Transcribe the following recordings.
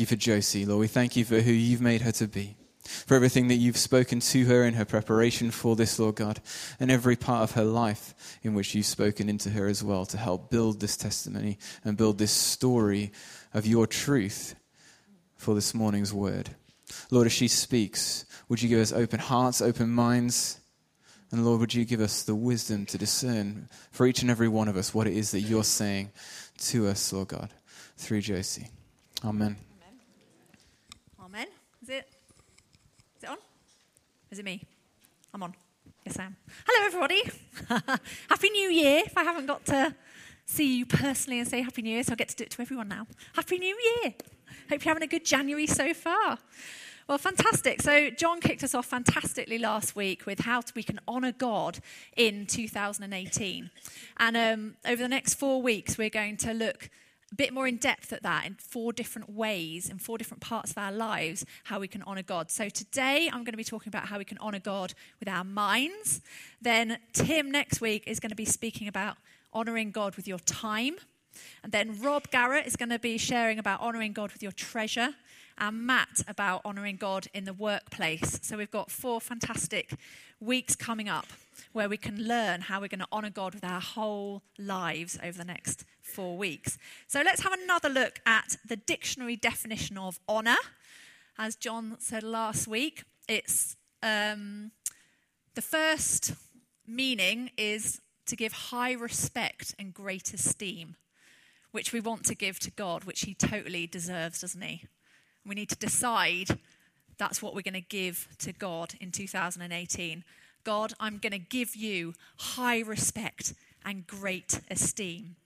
you for Josie, Lord. We thank you for who you've made her to be, for everything that you've spoken to her in her preparation for this, Lord God, and every part of her life in which you've spoken into her as well to help build this testimony and build this story of your truth for this morning's word. Lord, as she speaks, would you give us open hearts, open minds? And Lord, would you give us the wisdom to discern for each and every one of us what it is that you're saying to us, Lord God, through Josie. Amen. Amen. Is it? Is it on? Is it me? I'm on. Yes, I am. Hello, everybody. Happy New Year. If I haven't got to see you personally and say Happy New Year, so I'll get to do it to everyone now. Happy New Year. Hope you're having a good January so far. Well, fantastic. So, John kicked us off fantastically last week with how we can honour God in 2018. And um, over the next four weeks, we're going to look a bit more in depth at that in four different ways, in four different parts of our lives, how we can honour God. So today I'm going to be talking about how we can honour God with our minds. Then Tim next week is going to be speaking about honouring God with your time. And then Rob Garrett is going to be sharing about honouring God with your treasure. And Matt about honouring God in the workplace. So we've got four fantastic weeks coming up where we can learn how we're going to honour God with our whole lives over the next four weeks. So let's have another look at the dictionary definition of honour. As John said last week, it's um, the first meaning is to give high respect and great esteem, which we want to give to God, which He totally deserves, doesn't He? We need to decide that's what we're going to give to God in 2018. God, I'm going to give you high respect and great esteem.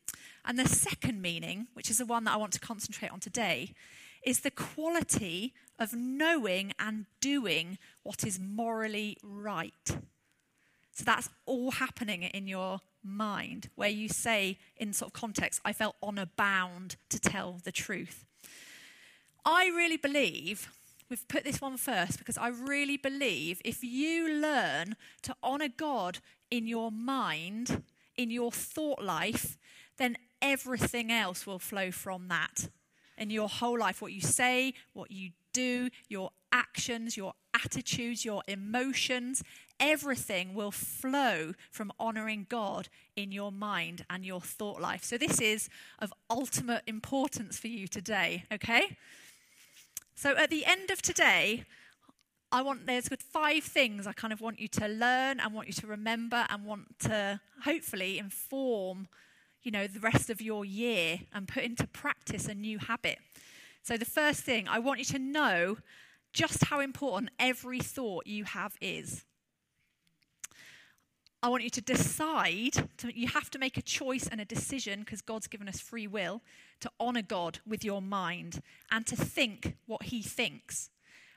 And the second meaning, which is the one that I want to concentrate on today, is the quality of knowing and doing what is morally right. So that's all happening in your mind, where you say, in sort of context, I felt honor bound to tell the truth. I really believe we've put this one first because I really believe if you learn to honor God in your mind, in your thought life, then everything else will flow from that. In your whole life, what you say, what you do, your actions, your attitudes, your emotions, everything will flow from honoring God in your mind and your thought life. So, this is of ultimate importance for you today, okay? So at the end of today, I want there's good five things I kind of want you to learn and want you to remember and want to hopefully inform, you know, the rest of your year and put into practice a new habit. So the first thing, I want you to know just how important every thought you have is. I want you to decide, to, you have to make a choice and a decision because God's given us free will to honor God with your mind and to think what He thinks.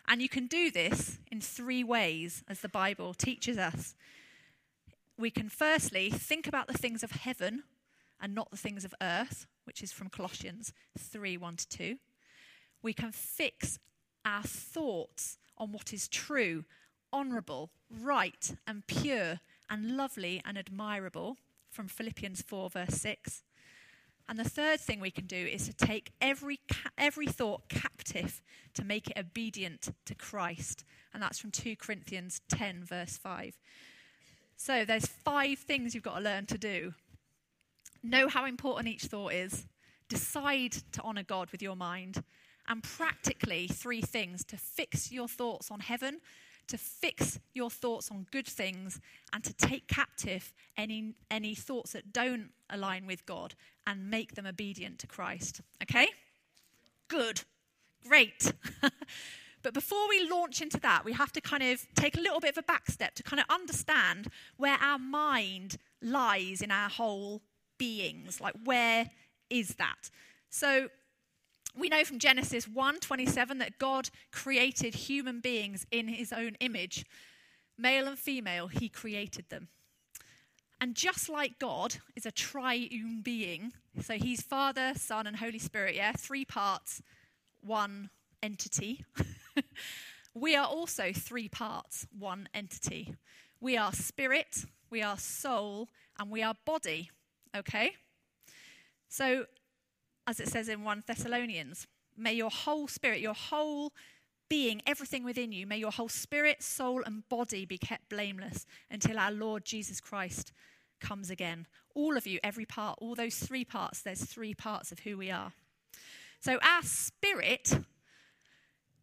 And you can do this in three ways, as the Bible teaches us. We can firstly think about the things of heaven and not the things of earth, which is from Colossians 3 1 to 2. We can fix our thoughts on what is true, honourable, right, and pure and lovely and admirable from Philippians 4, verse 6. And the third thing we can do is to take every, every thought captive to make it obedient to Christ. And that's from 2 Corinthians 10, verse 5. So there's five things you've got to learn to do. Know how important each thought is, decide to honor God with your mind, and practically three things to fix your thoughts on heaven to fix your thoughts on good things and to take captive any, any thoughts that don't align with God and make them obedient to Christ. Okay? Good. Great. but before we launch into that, we have to kind of take a little bit of a back step to kind of understand where our mind lies in our whole beings. Like, where is that? So, we know from Genesis 1:27 that God created human beings in his own image. Male and female, he created them. And just like God is a triune being, so he's Father, Son, and Holy Spirit, yeah, three parts, one entity. we are also three parts, one entity. We are spirit, we are soul, and we are body, okay? So as it says in 1 Thessalonians. May your whole spirit, your whole being, everything within you, may your whole spirit, soul, and body be kept blameless until our Lord Jesus Christ comes again. All of you, every part, all those three parts, there's three parts of who we are. So our spirit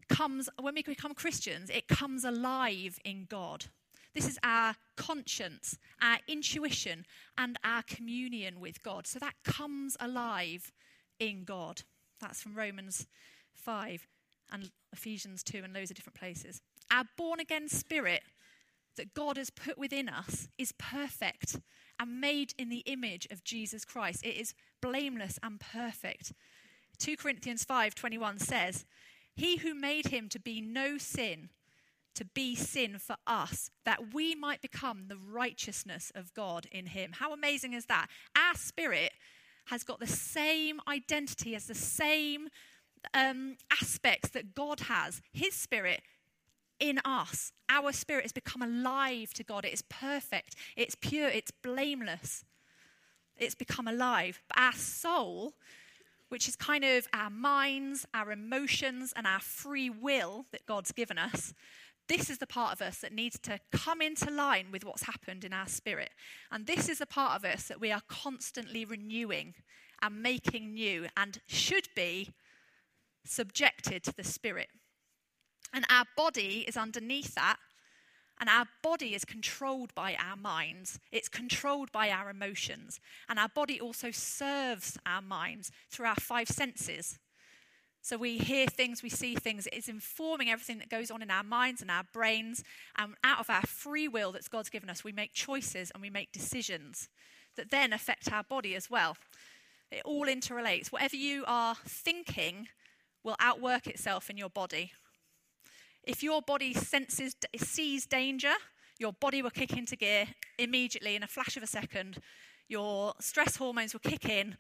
comes, when we become Christians, it comes alive in God. This is our conscience, our intuition, and our communion with God. So that comes alive in God. That's from Romans 5 and Ephesians 2 and loads of different places. Our born again spirit that God has put within us is perfect and made in the image of Jesus Christ. It is blameless and perfect. 2 Corinthians 5:21 says, "He who made him to be no sin to be sin for us, that we might become the righteousness of God in Him. How amazing is that? Our spirit has got the same identity as the same um, aspects that God has. His spirit in us. Our spirit has become alive to God. It is perfect, it's pure, it's blameless. It's become alive. But our soul, which is kind of our minds, our emotions, and our free will that God's given us, this is the part of us that needs to come into line with what's happened in our spirit. And this is the part of us that we are constantly renewing and making new and should be subjected to the spirit. And our body is underneath that. And our body is controlled by our minds. It's controlled by our emotions. And our body also serves our minds through our five senses. So we hear things, we see things. It's informing everything that goes on in our minds and our brains. And out of our free will that God's given us, we make choices and we make decisions that then affect our body as well. It all interrelates. Whatever you are thinking will outwork itself in your body. If your body senses, sees danger, your body will kick into gear immediately in a flash of a second. Your stress hormones will kick in.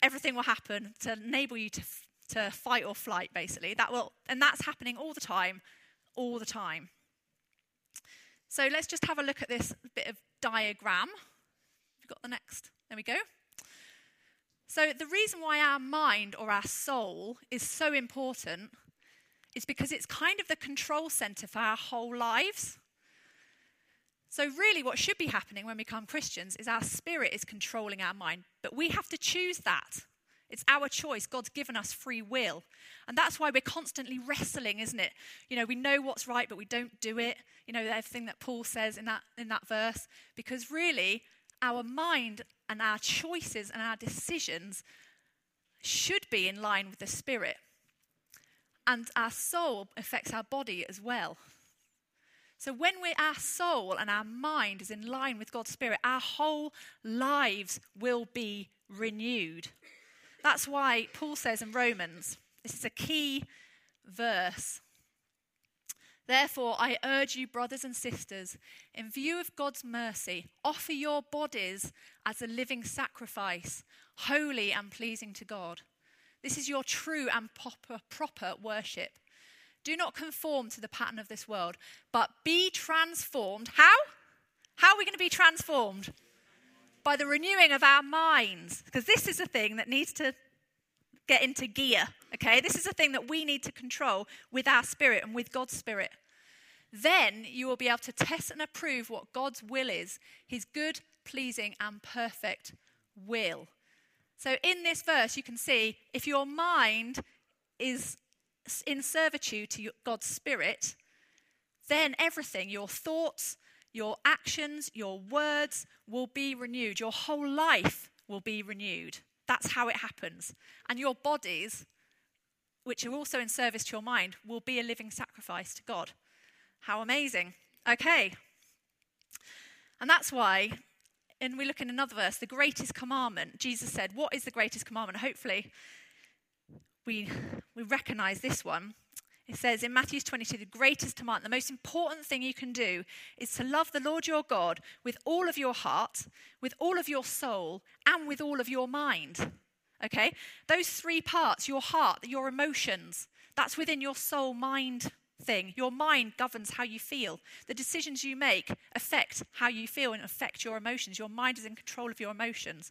Everything will happen to enable you to to fight or flight, basically. That will, and that's happening all the time, all the time. So let's just have a look at this bit of diagram. You've got the next. There we go. So the reason why our mind or our soul is so important is because it's kind of the control center for our whole lives. So, really, what should be happening when we become Christians is our spirit is controlling our mind, but we have to choose that. It's our choice. God's given us free will. And that's why we're constantly wrestling, isn't it? You know, we know what's right, but we don't do it. You know, everything that Paul says in that, in that verse. Because really, our mind and our choices and our decisions should be in line with the Spirit. And our soul affects our body as well. So when we our soul and our mind is in line with God's Spirit, our whole lives will be renewed. That's why Paul says in Romans, this is a key verse. Therefore, I urge you, brothers and sisters, in view of God's mercy, offer your bodies as a living sacrifice, holy and pleasing to God. This is your true and proper, proper worship. Do not conform to the pattern of this world, but be transformed. How? How are we going to be transformed? by the renewing of our minds, because this is a thing that needs to get into gear, okay? This is a thing that we need to control with our spirit and with God's spirit. Then you will be able to test and approve what God's will is, his good, pleasing, and perfect will. So in this verse, you can see if your mind is in servitude to God's spirit, then everything, your thoughts, your actions, your words will be renewed. Your whole life will be renewed. That's how it happens. And your bodies, which are also in service to your mind, will be a living sacrifice to God. How amazing. Okay. And that's why, and we look in another verse, the greatest commandment, Jesus said, What is the greatest commandment? Hopefully, we, we recognize this one. It says in Matthew 22, the greatest command, the most important thing you can do is to love the Lord your God with all of your heart, with all of your soul, and with all of your mind. Okay? Those three parts, your heart, your emotions, that's within your soul mind thing. Your mind governs how you feel. The decisions you make affect how you feel and affect your emotions. Your mind is in control of your emotions.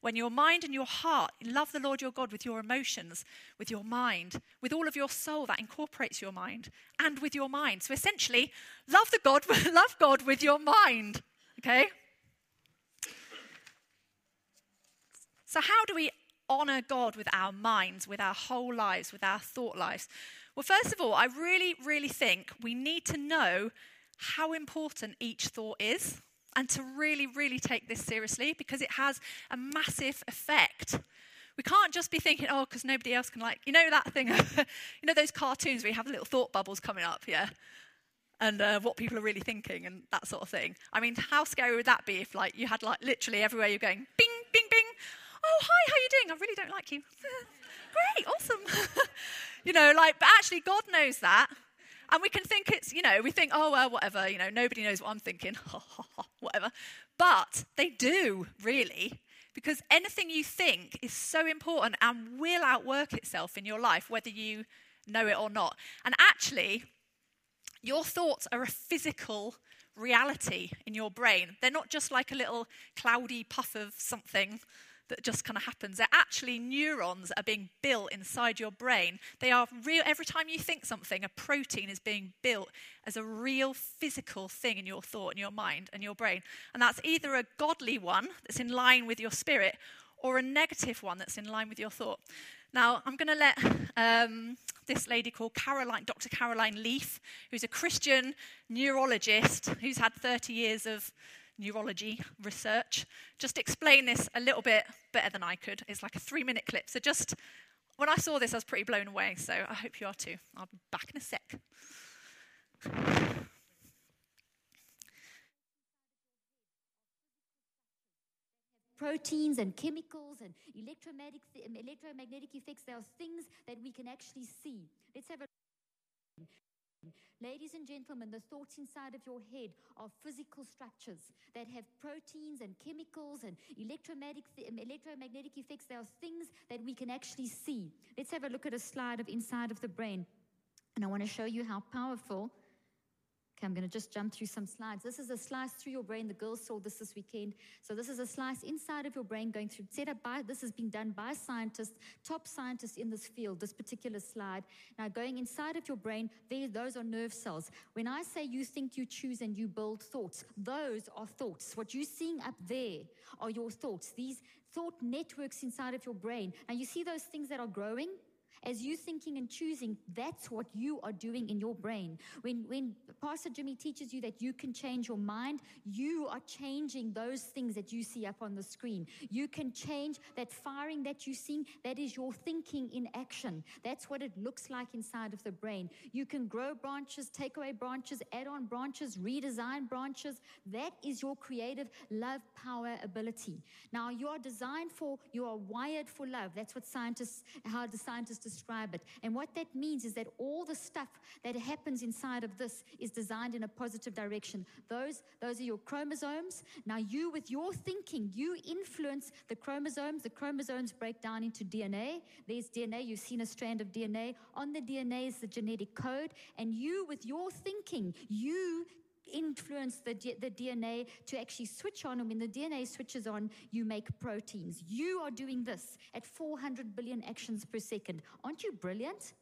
when your mind and your heart love the Lord your God with your emotions, with your mind, with all of your soul that incorporates your mind, and with your mind. So essentially, love the God, love God with your mind. Okay? So how do we honor God with our minds, with our whole lives, with our thought lives? Well, first of all, I really, really think we need to know how important each thought is and to really, really take this seriously because it has a massive effect. We can't just be thinking, oh, because nobody else can like, you know, that thing, you know, those cartoons where you have little thought bubbles coming up, yeah? And uh, what people are really thinking and that sort of thing. I mean, how scary would that be if, like, you had, like, literally everywhere you're going, bing, bing, bing. Oh, hi, how are you doing? I really don't like you. Great, awesome. you know, like, but actually, God knows that. And we can think it's, you know, we think, oh, well, whatever, you know, nobody knows what I'm thinking, whatever. But they do, really, because anything you think is so important and will outwork itself in your life, whether you know it or not. And actually, your thoughts are a physical reality in your brain. They're not just like a little cloudy puff of something that just kind of happens. They're actually neurons are being built inside your brain. They are real. Every time you think something, a protein is being built as a real physical thing in your thought and your mind and your brain. And that's either a godly one that's in line with your spirit or a negative one that's in line with your thought. Now, I'm going to let um, this lady called Caroline, Dr. Caroline Leaf, who's a Christian neurologist who's had 30 years of neurology research. Just explain this a little bit better than I could. It's like a three minute clip. So, just when I saw this, I was pretty blown away. So, I hope you are too. I'll be back in a sec. proteins and chemicals and electromagnetic, um, electromagnetic effects. There are things that we can actually see. Let's have a Ladies and gentlemen, the thoughts inside of your head are physical structures that have proteins and chemicals and electromagnetic, um, electromagnetic effects. They are things that we can actually see. Let's have a look at a slide of inside of the brain. And I want to show you how powerful Okay, I'm going to just jump through some slides. This is a slice through your brain. The girls saw this this weekend. So this is a slice inside of your brain going through, set up by, this has been done by scientists, top scientists in this field, this particular slide. Now going inside of your brain, there, those are nerve cells. When I say you think, you choose, and you build thoughts, those are thoughts. What you're seeing up there are your thoughts. These thought networks inside of your brain. Now you see those things that are growing? As you thinking and choosing, that's what you are doing in your brain. When, when Pastor Jimmy teaches you that you can change your mind, you are changing those things that you see up on the screen. You can change that firing that you see. That is your thinking in action. That's what it looks like inside of the brain. You can grow branches, take away branches, add on branches, redesign branches. That is your creative love, power, ability. Now you are designed for, you are wired for love. That's what scientists, how the scientists describe it. And what that means is that all the stuff that happens inside of this is designed in a positive direction. Those, those are your chromosomes. Now, you, with your thinking, you influence the chromosomes. The chromosomes break down into DNA. There's DNA. You've seen a strand of DNA. On the DNA is the genetic code. And you, with your thinking, you influence the, the DNA to actually switch on. And when the DNA switches on, you make proteins. You are doing this at 400 billion actions per second. Aren't you brilliant?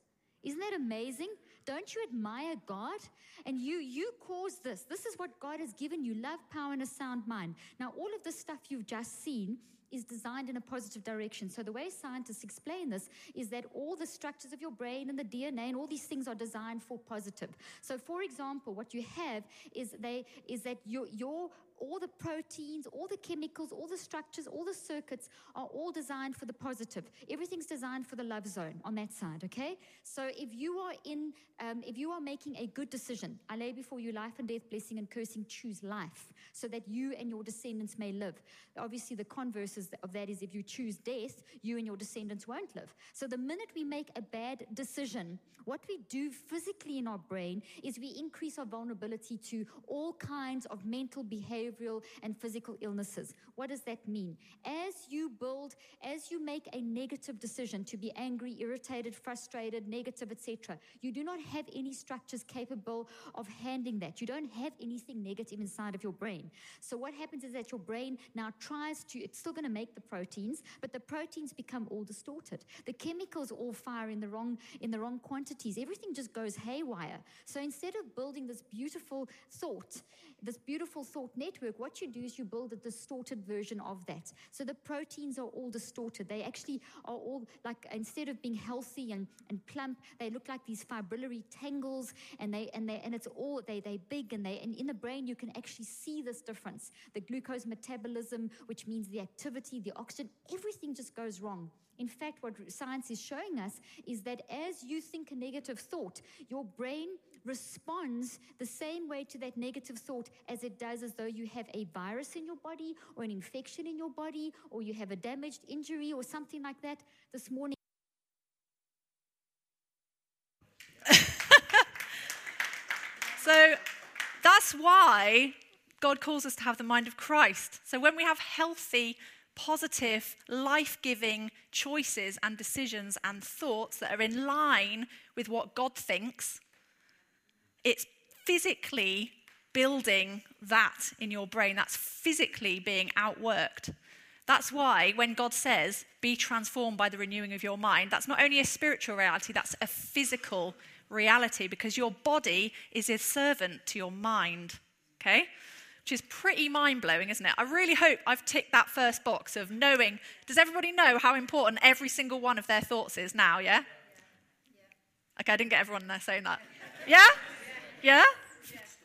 Isn't that amazing? Don't you admire God? And you you cause this. This is what God has given you: love, power, and a sound mind. Now, all of the stuff you've just seen is designed in a positive direction. So the way scientists explain this is that all the structures of your brain and the DNA and all these things are designed for positive. So for example, what you have is they is that your your all the proteins, all the chemicals, all the structures, all the circuits are all designed for the positive. Everything's designed for the love zone on that side, okay? So if you are in, um, if you are making a good decision, I lay before you life and death, blessing and cursing, choose life so that you and your descendants may live. Obviously, the converse of that is if you choose death, you and your descendants won't live. So the minute we make a bad decision, what we do physically in our brain is we increase our vulnerability to all kinds of mental behavior behavioral, and physical illnesses. What does that mean? As you build, as you make a negative decision to be angry, irritated, frustrated, negative, etc., you do not have any structures capable of handling that. You don't have anything negative inside of your brain. So what happens is that your brain now tries to, it's still going to make the proteins, but the proteins become all distorted. The chemicals all fire in the wrong in the wrong quantities. Everything just goes haywire. So instead of building this beautiful thought, this beautiful thought network, what you do is you build a distorted version of that. So the proteins are all distorted. They actually are all like instead of being healthy and, and plump, they look like these fibrillary tangles and they and they and it's all they they big and they and in the brain you can actually see this difference. The glucose metabolism, which means the activity, the oxygen, everything just goes wrong. In fact, what science is showing us is that as you think a negative thought, your brain responds the same way to that negative thought as it does as though you have a virus in your body or an infection in your body or you have a damaged injury or something like that. This morning, So that's why God calls us to have the mind of Christ. So when we have healthy, positive, life giving choices and decisions and thoughts that are in line with what God thinks, it's physically building that in your brain. That's physically being outworked. That's why when God says, be transformed by the renewing of your mind, that's not only a spiritual reality, that's a physical reality because your body is a servant to your mind. Okay? Which is pretty mind blowing, isn't it? I really hope I've ticked that first box of knowing. Does everybody know how important every single one of their thoughts is now? Yeah? Okay, I didn't get everyone there saying that. Yeah? Yeah?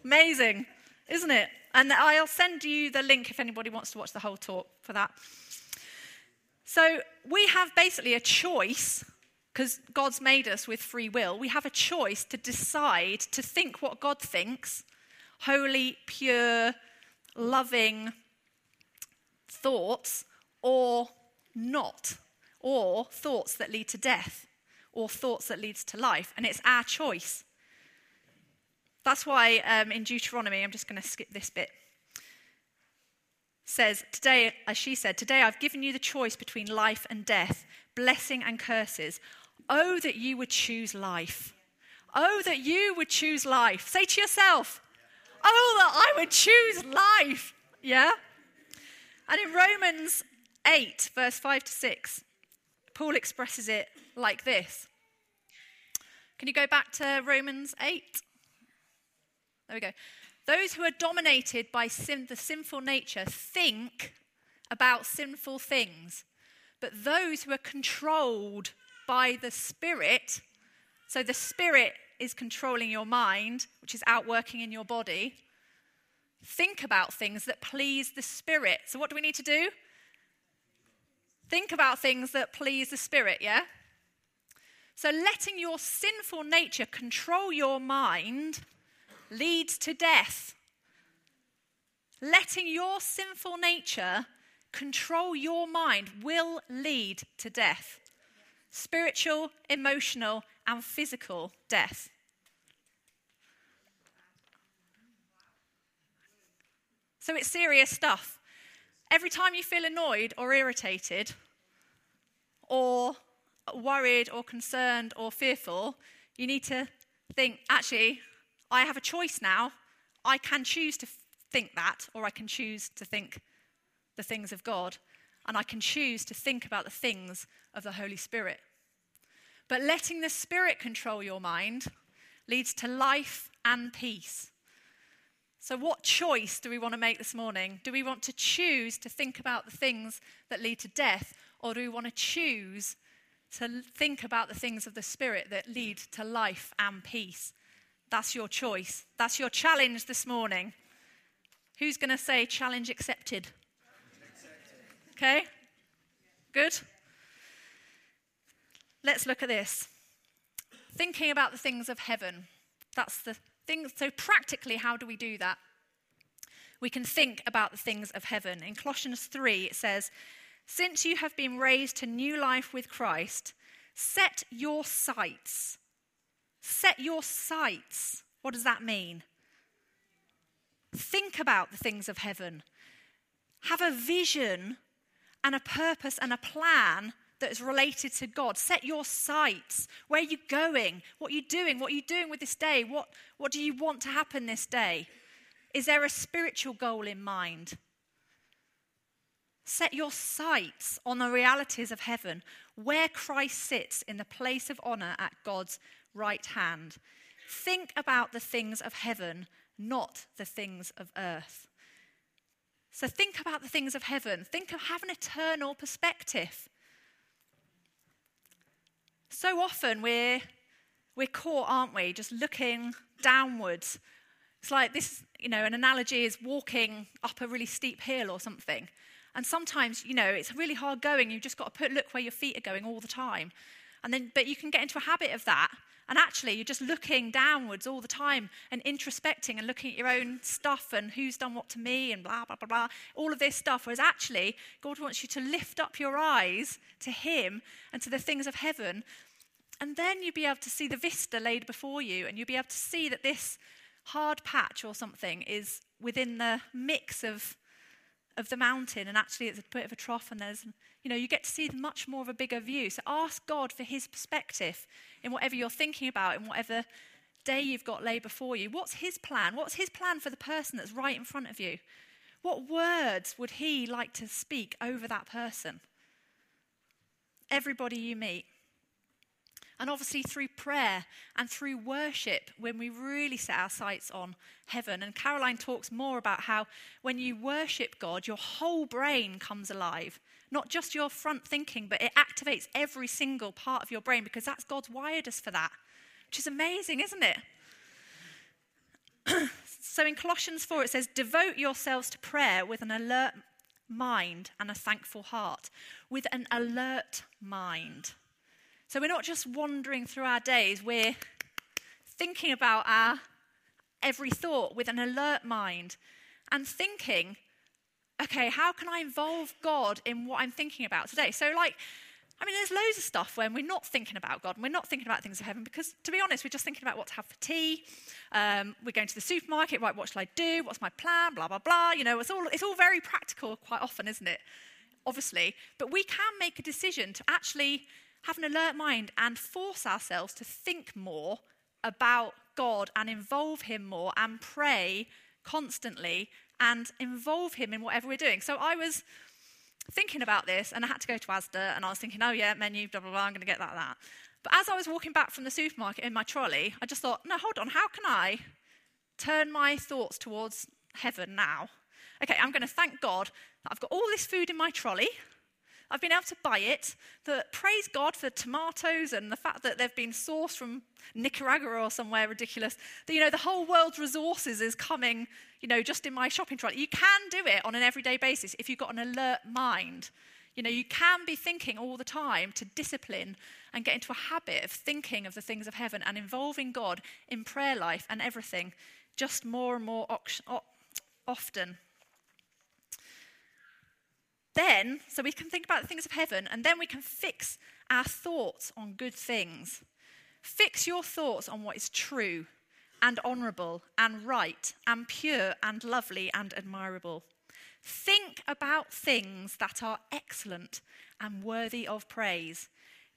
Amazing, isn't it? And I'll send you the link if anybody wants to watch the whole talk for that. So we have basically a choice because God's made us with free will. We have a choice to decide to think what God thinks holy, pure, loving thoughts or not, or thoughts that lead to death, or thoughts that leads to life. And it's our choice. That's why um, in Deuteronomy, I'm just going to skip this bit, says, Today, as she said, today I've given you the choice between life and death, blessing and curses. Oh, that you would choose life. Oh, that you would choose life. Say to yourself, Oh, that I would choose life. Yeah? And in Romans 8, verse 5 to 6, Paul expresses it like this. Can you go back to Romans 8? There we go. Those who are dominated by sin, the sinful nature think about sinful things, but those who are controlled by the Spirit, so the Spirit is controlling your mind, which is outworking in your body, think about things that please the Spirit. So, what do we need to do? Think about things that please the Spirit, yeah? So, letting your sinful nature control your mind leads to death. Letting your sinful nature control your mind will lead to death spiritual, emotional, and physical death. So it's serious stuff. Every time you feel annoyed or irritated, or worried or concerned or fearful, you need to think actually, I have a choice now. I can choose to think that, or I can choose to think the things of God, and I can choose to think about the things of the Holy Spirit. But letting the Spirit control your mind leads to life and peace. So, what choice do we want to make this morning? Do we want to choose to think about the things that lead to death, or do we want to choose to think about the things of the Spirit that lead to life and peace? That's your choice. That's your challenge this morning. Who's going to say challenge accepted? Okay? Good? Let's look at this. Thinking about the things of heaven. That's the thing. So, practically, how do we do that? We can think about the things of heaven. In Colossians 3, it says, Since you have been raised to new life with Christ, set your sights Set your sights. What does that mean? Think about the things of heaven. Have a vision and a purpose and a plan that is related to God. Set your sights. Where are you going? What are you doing? What are you doing with this day? What, what do you want to happen this day? Is there a spiritual goal in mind? Set your sights on the realities of heaven, where Christ sits in the place of honor at God's right hand. Think about the things of heaven, not the things of earth. So think about the things of heaven. Think of have an eternal perspective. So often we're we're caught, aren't we, just looking downwards. It's like this, you know, an analogy is walking up a really steep hill or something. And sometimes, you know, it's really hard going. You've just got to put look where your feet are going all the time. And then but you can get into a habit of that and actually, you're just looking downwards all the time and introspecting and looking at your own stuff and who's done what to me and blah, blah, blah, blah. All of this stuff. Whereas actually, God wants you to lift up your eyes to Him and to the things of heaven. And then you'll be able to see the vista laid before you and you'll be able to see that this hard patch or something is within the mix of of the mountain and actually it's a bit of a trough and there's you know you get to see much more of a bigger view. So ask god for his perspective in whatever you're thinking about in whatever day you've got laid before you. What's his plan? What's his plan for the person that's right in front of you? What words would he like to speak over that person? Everybody you meet and obviously, through prayer and through worship, when we really set our sights on heaven. And Caroline talks more about how when you worship God, your whole brain comes alive. Not just your front thinking, but it activates every single part of your brain because that's God's wired us for that, which is amazing, isn't it? so in Colossians 4, it says, Devote yourselves to prayer with an alert mind and a thankful heart. With an alert mind. So we're not just wandering through our days, we're thinking about our every thought with an alert mind and thinking, okay, how can I involve God in what I'm thinking about today? So, like, I mean, there's loads of stuff when we're not thinking about God and we're not thinking about things of heaven because, to be honest, we're just thinking about what to have for tea. Um, we're going to the supermarket, right? What shall I do? What's my plan? Blah, blah, blah. You know, it's all, it's all very practical quite often, isn't it? Obviously. But we can make a decision to actually have an alert mind and force ourselves to think more about God and involve Him more and pray constantly and involve Him in whatever we're doing. So I was thinking about this and I had to go to Asda and I was thinking, oh yeah, menu, blah, blah, blah, I'm going to get that, that. But as I was walking back from the supermarket in my trolley, I just thought, no, hold on, how can I turn my thoughts towards heaven now? Okay, I'm going to thank God that I've got all this food in my trolley. I've been able to buy it. That praise God for tomatoes and the fact that they've been sourced from Nicaragua or somewhere ridiculous. That, you know, the whole world's resources is coming, you know, just in my shopping trolley. You can do it on an everyday basis if you've got an alert mind. You know, you can be thinking all the time to discipline and get into a habit of thinking of the things of heaven and involving God in prayer life and everything just more and more often. Then, so we can think about the things of heaven, and then we can fix our thoughts on good things. Fix your thoughts on what is true and honourable and right and pure and lovely and admirable. Think about things that are excellent and worthy of praise.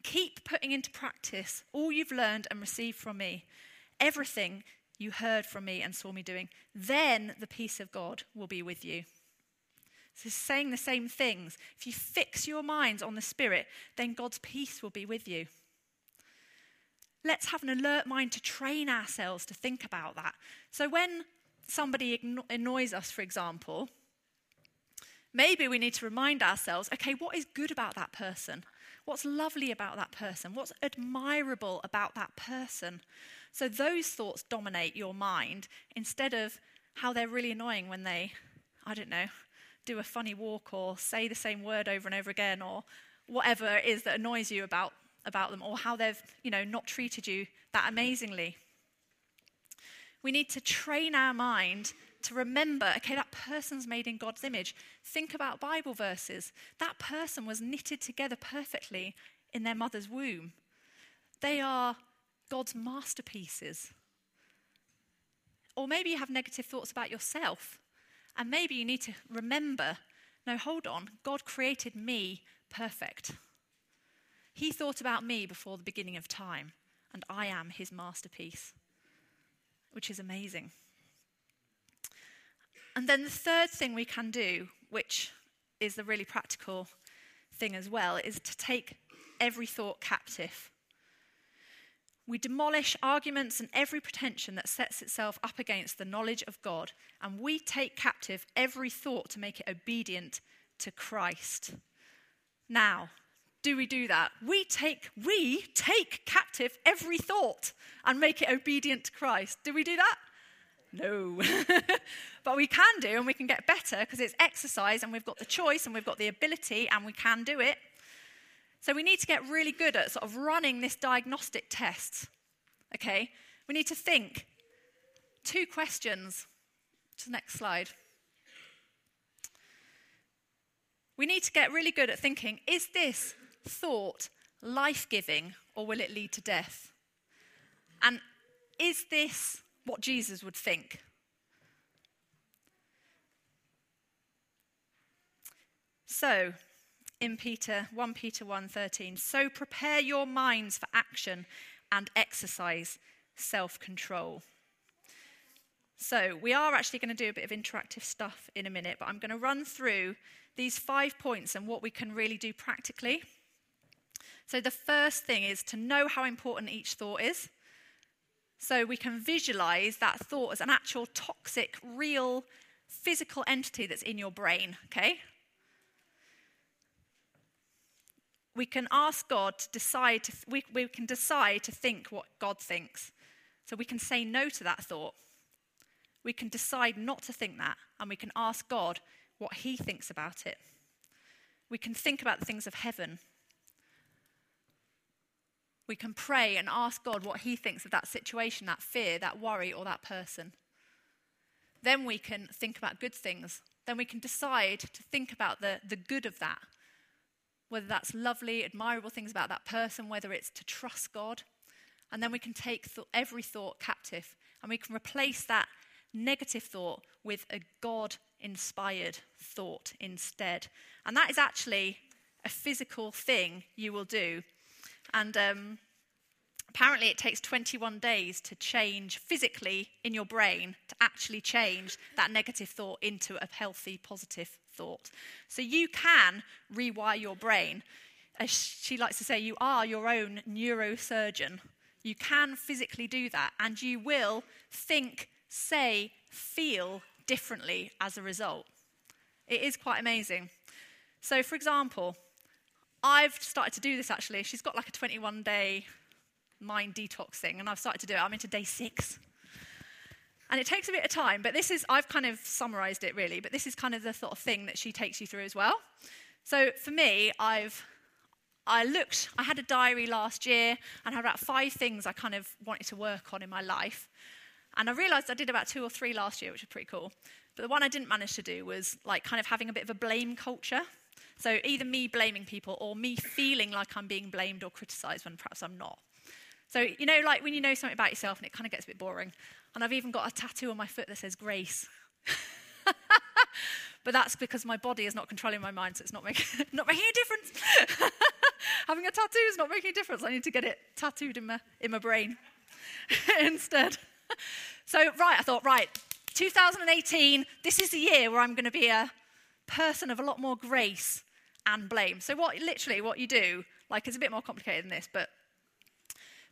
Keep putting into practice all you've learned and received from me, everything you heard from me and saw me doing. Then the peace of God will be with you. So saying the same things. If you fix your minds on the Spirit, then God's peace will be with you. Let's have an alert mind to train ourselves to think about that. So when somebody annoys us, for example, maybe we need to remind ourselves okay, what is good about that person? What's lovely about that person? What's admirable about that person? So those thoughts dominate your mind instead of how they're really annoying when they, I don't know, do a funny walk or say the same word over and over again or whatever it is that annoys you about, about them or how they've, you know, not treated you that amazingly. We need to train our mind to remember, okay, that person's made in God's image. Think about Bible verses. That person was knitted together perfectly in their mother's womb. They are God's masterpieces. or maybe you have negative thoughts about yourself. And maybe you need to remember no, hold on, God created me perfect. He thought about me before the beginning of time, and I am his masterpiece, which is amazing. And then the third thing we can do, which is the really practical thing as well, is to take every thought captive. We demolish arguments and every pretension that sets itself up against the knowledge of God, and we take captive every thought to make it obedient to Christ. Now, do we do that? We take we take captive every thought and make it obedient to Christ. Do we do that? No. but we can do and we can get better because it's exercise and we've got the choice and we've got the ability and we can do it. So we need to get really good at sort of running this diagnostic test. Okay? We need to think two questions. To the next slide. We need to get really good at thinking is this thought life giving or will it lead to death? And is this what Jesus would think? So, in Peter 1 Peter 1:13. So prepare your minds for action and exercise self-control. So, we are actually going to do a bit of interactive stuff in a minute, but I'm going to run through these five points and what we can really do practically. So, the first thing is to know how important each thought is. So, we can visualize that thought as an actual toxic, real, physical entity that's in your brain, okay? We can ask God to decide, to, we, we can decide to think what God thinks. So we can say no to that thought. We can decide not to think that, and we can ask God what He thinks about it. We can think about the things of heaven. We can pray and ask God what He thinks of that situation, that fear, that worry, or that person. Then we can think about good things. Then we can decide to think about the, the good of that whether that's lovely, admirable things about that person, whether it's to trust God. And then we can take th- every thought captive and we can replace that negative thought with a God inspired thought instead. And that is actually a physical thing you will do. And um, apparently, it takes 21 days to change physically in your brain to actually change that negative thought into a healthy, positive thought. So you can rewire your brain. As she likes to say, you are your own neurosurgeon. You can physically do that, and you will think, say, feel differently as a result. It is quite amazing. So, for example, I've started to do this actually. She's got like a 21 day mind detox thing, and I've started to do it. I'm into day six. And it takes a bit of time, but this is, I've kind of summarized it really, but this is kind of the sort of thing that she takes you through as well. So for me, I've, I looked, I had a diary last year and had about five things I kind of wanted to work on in my life. And I realized I did about two or three last year, which was pretty cool. But the one I didn't manage to do was like kind of having a bit of a blame culture. So either me blaming people or me feeling like I'm being blamed or criticized when perhaps I'm not. So, you know, like when you know something about yourself and it kind of gets a bit boring. And I've even got a tattoo on my foot that says grace. but that's because my body is not controlling my mind, so it's not making, not making a difference. Having a tattoo is not making a difference. I need to get it tattooed in my, in my brain instead. so, right, I thought, right, 2018, this is the year where I'm going to be a person of a lot more grace and blame. So, what literally what you do, like, it's a bit more complicated than this, but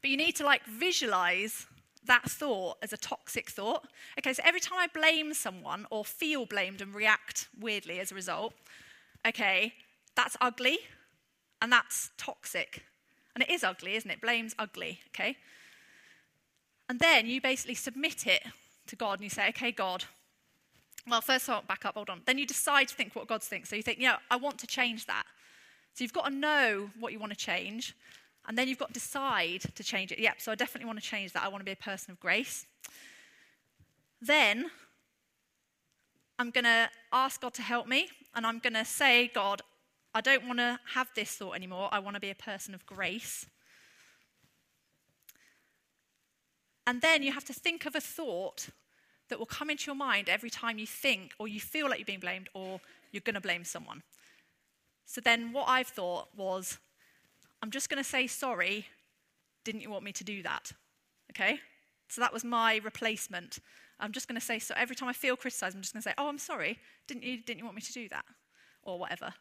but you need to like visualize that thought as a toxic thought. Okay, so every time I blame someone or feel blamed and react weirdly as a result, okay, that's ugly and that's toxic. And it is ugly, isn't it? Blame's ugly, okay? And then you basically submit it to God and you say, okay, God. Well, first of all, back up, hold on. Then you decide to think what God thinks. So you think, yeah, I want to change that. So you've got to know what you want to change. And then you've got to decide to change it. Yep, so I definitely want to change that. I want to be a person of grace. Then I'm going to ask God to help me, and I'm going to say, God, I don't want to have this thought anymore. I want to be a person of grace. And then you have to think of a thought that will come into your mind every time you think or you feel like you're being blamed or you're going to blame someone. So then what I've thought was, I'm just going to say sorry. Didn't you want me to do that? Okay? So that was my replacement. I'm just going to say, so every time I feel criticized, I'm just going to say, oh, I'm sorry. Didn't you, didn't you want me to do that? Or whatever.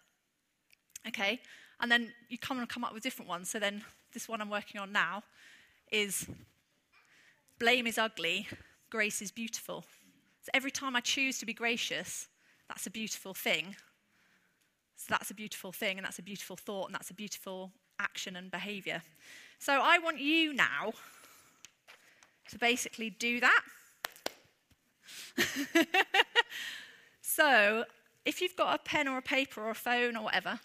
Okay? And then you come and come up with different ones. So then this one I'm working on now is blame is ugly, grace is beautiful. So every time I choose to be gracious, that's a beautiful thing. So that's a beautiful thing, and that's a beautiful thought, and that's a beautiful action and behavior. So I want you now to basically do that. so if you've got a pen or a paper or a phone or whatever,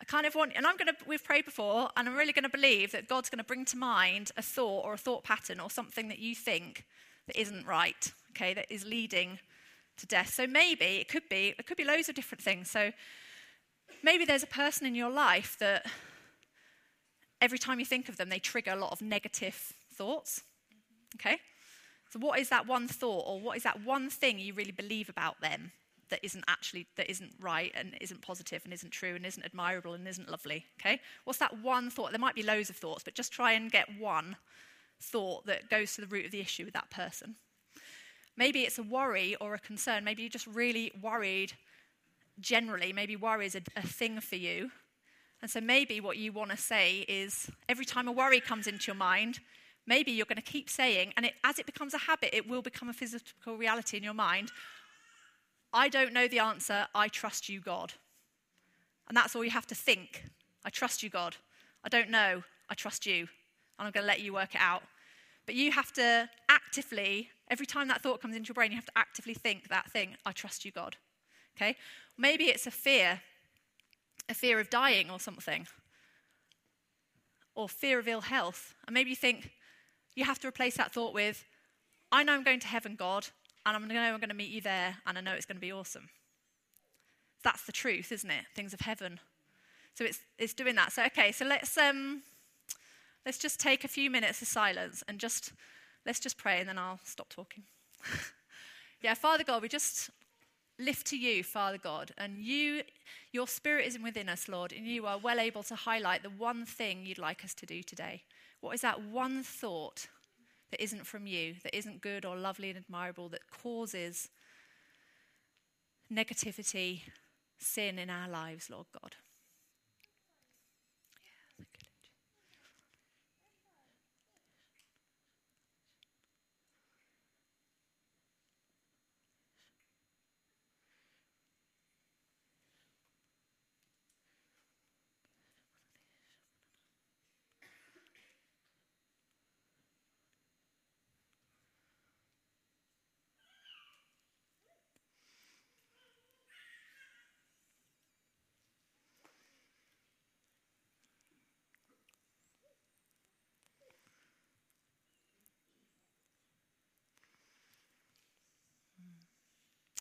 I kind of want, and I'm going to, we've prayed before, and I'm really going to believe that God's going to bring to mind a thought or a thought pattern or something that you think that isn't right, okay, that is leading to death. So maybe it could be, it could be loads of different things. So maybe there's a person in your life that every time you think of them, they trigger a lot of negative thoughts, okay? So what is that one thought or what is that one thing you really believe about them that isn't actually that isn't right and isn't positive and isn't true and isn't admirable and isn't lovely okay? What's that one thought? There might be loads of thoughts but just try and get one thought that goes to the root of the issue with that person. Maybe it's a worry or a concern. Maybe you're just really worried generally maybe worry is a, a thing for you and so maybe what you want to say is every time a worry comes into your mind maybe you're going to keep saying and it, as it becomes a habit it will become a physical reality in your mind I don't know the answer. I trust you, God. And that's all you have to think. I trust you, God. I don't know. I trust you. And I'm going to let you work it out. But you have to actively, every time that thought comes into your brain, you have to actively think that thing. I trust you, God. Okay? Maybe it's a fear, a fear of dying or something, or fear of ill health. And maybe you think you have to replace that thought with, I know I'm going to heaven, God and I'm know I'm going to meet you there, and I know it's going to be awesome. That's the truth, isn't it? Things of heaven. So it's, it's doing that. So, okay, so let's, um, let's just take a few minutes of silence and just, let's just pray, and then I'll stop talking. yeah, Father God, we just lift to you, Father God, and you, your spirit is within us, Lord, and you are well able to highlight the one thing you'd like us to do today. What is that one thought that isn't from you, that isn't good or lovely and admirable, that causes negativity, sin in our lives, Lord God.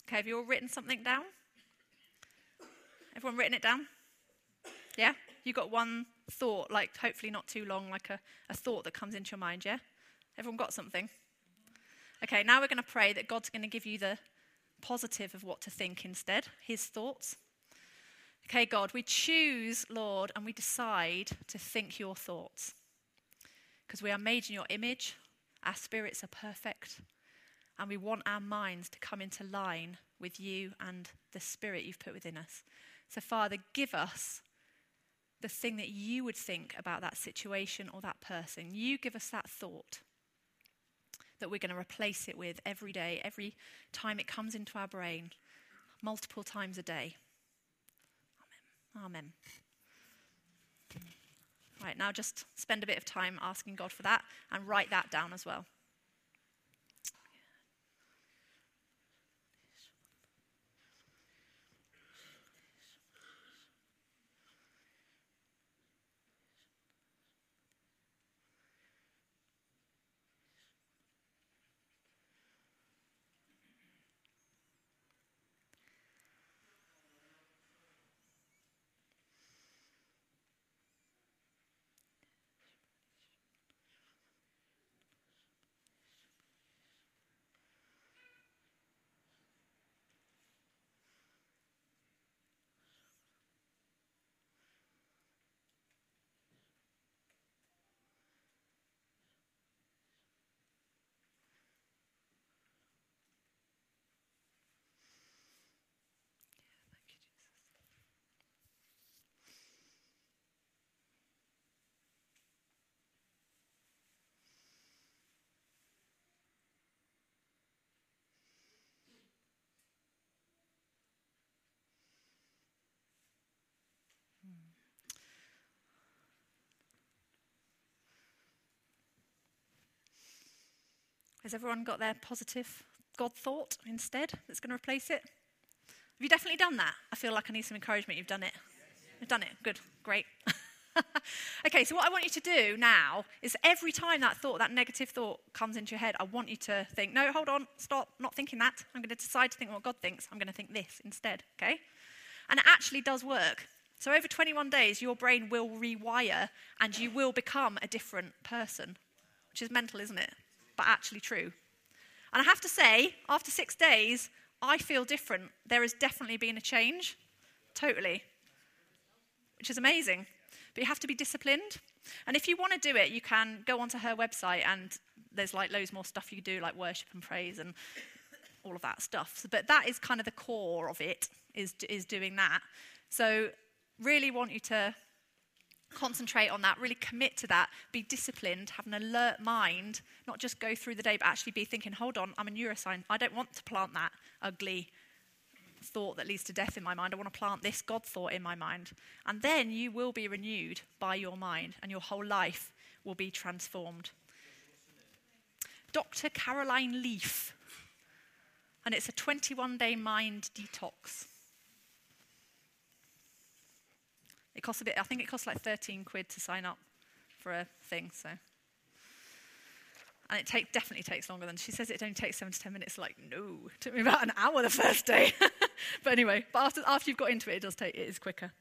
Okay, have you all written something down? Everyone written it down? Yeah? You got one thought, like hopefully not too long, like a, a thought that comes into your mind, yeah? Everyone got something? Okay, now we're going to pray that God's going to give you the positive of what to think instead, his thoughts. Okay, God, we choose, Lord, and we decide to think your thoughts. Because we are made in your image, our spirits are perfect, and we want our minds to come into line with you and the spirit you've put within us. So, Father, give us the thing that you would think about that situation or that person. You give us that thought that we're going to replace it with every day, every time it comes into our brain, multiple times a day. Amen. Amen. Right, now just spend a bit of time asking God for that and write that down as well. Has everyone got their positive God thought instead that's going to replace it? Have you definitely done that? I feel like I need some encouragement. You've done it. You've done it. Good. Great. okay, so what I want you to do now is every time that thought, that negative thought comes into your head, I want you to think, no, hold on, stop, not thinking that. I'm going to decide to think what God thinks. I'm going to think this instead, okay? And it actually does work. So over 21 days, your brain will rewire and you will become a different person, which is mental, isn't it? But actually true. And I have to say, after six days, I feel different. There has definitely been a change, totally, which is amazing. But you have to be disciplined. And if you want to do it, you can go onto her website and there's like loads more stuff you do, like worship and praise and all of that stuff. So, but that is kind of the core of it, is, is doing that. So really want you to concentrate on that, really commit to that, be disciplined, have an alert mind, not just go through the day, but actually be thinking, hold on, I'm a neuroscientist. I don't want to plant that ugly thought that leads to death in my mind. I want to plant this God thought in my mind. And then you will be renewed by your mind, and your whole life will be transformed. Dr. Caroline Leaf, and it's a 21 day mind detox. It costs a bit, I think it costs like 13 quid to sign up for a thing, so. And it take, definitely takes longer than she says it only takes seven to ten minutes. Like, no, it took me about an hour the first day. but anyway, but after, after you've got into it, it does take, it is quicker.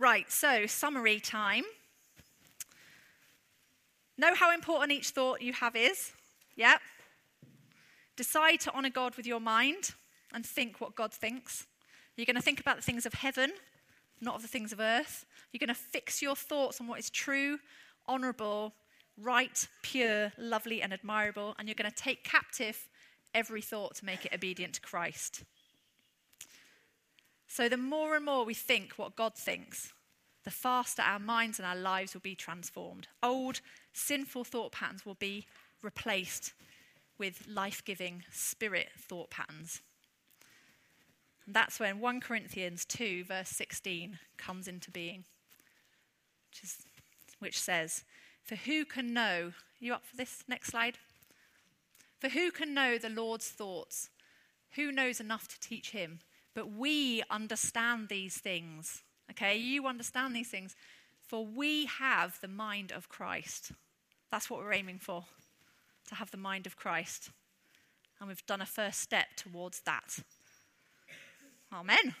Right, so summary time. Know how important each thought you have is. Yeah. Decide to honor God with your mind and think what God thinks. You're going to think about the things of heaven, not of the things of earth. You're going to fix your thoughts on what is true, honorable, right, pure, lovely, and admirable. And you're going to take captive every thought to make it obedient to Christ. So, the more and more we think what God thinks, the faster our minds and our lives will be transformed. Old, sinful thought patterns will be replaced with life giving spirit thought patterns. And that's when 1 Corinthians 2, verse 16, comes into being, which, is, which says, For who can know, you up for this next slide? For who can know the Lord's thoughts? Who knows enough to teach him? But we understand these things. Okay, you understand these things. For we have the mind of Christ. That's what we're aiming for, to have the mind of Christ. And we've done a first step towards that. Amen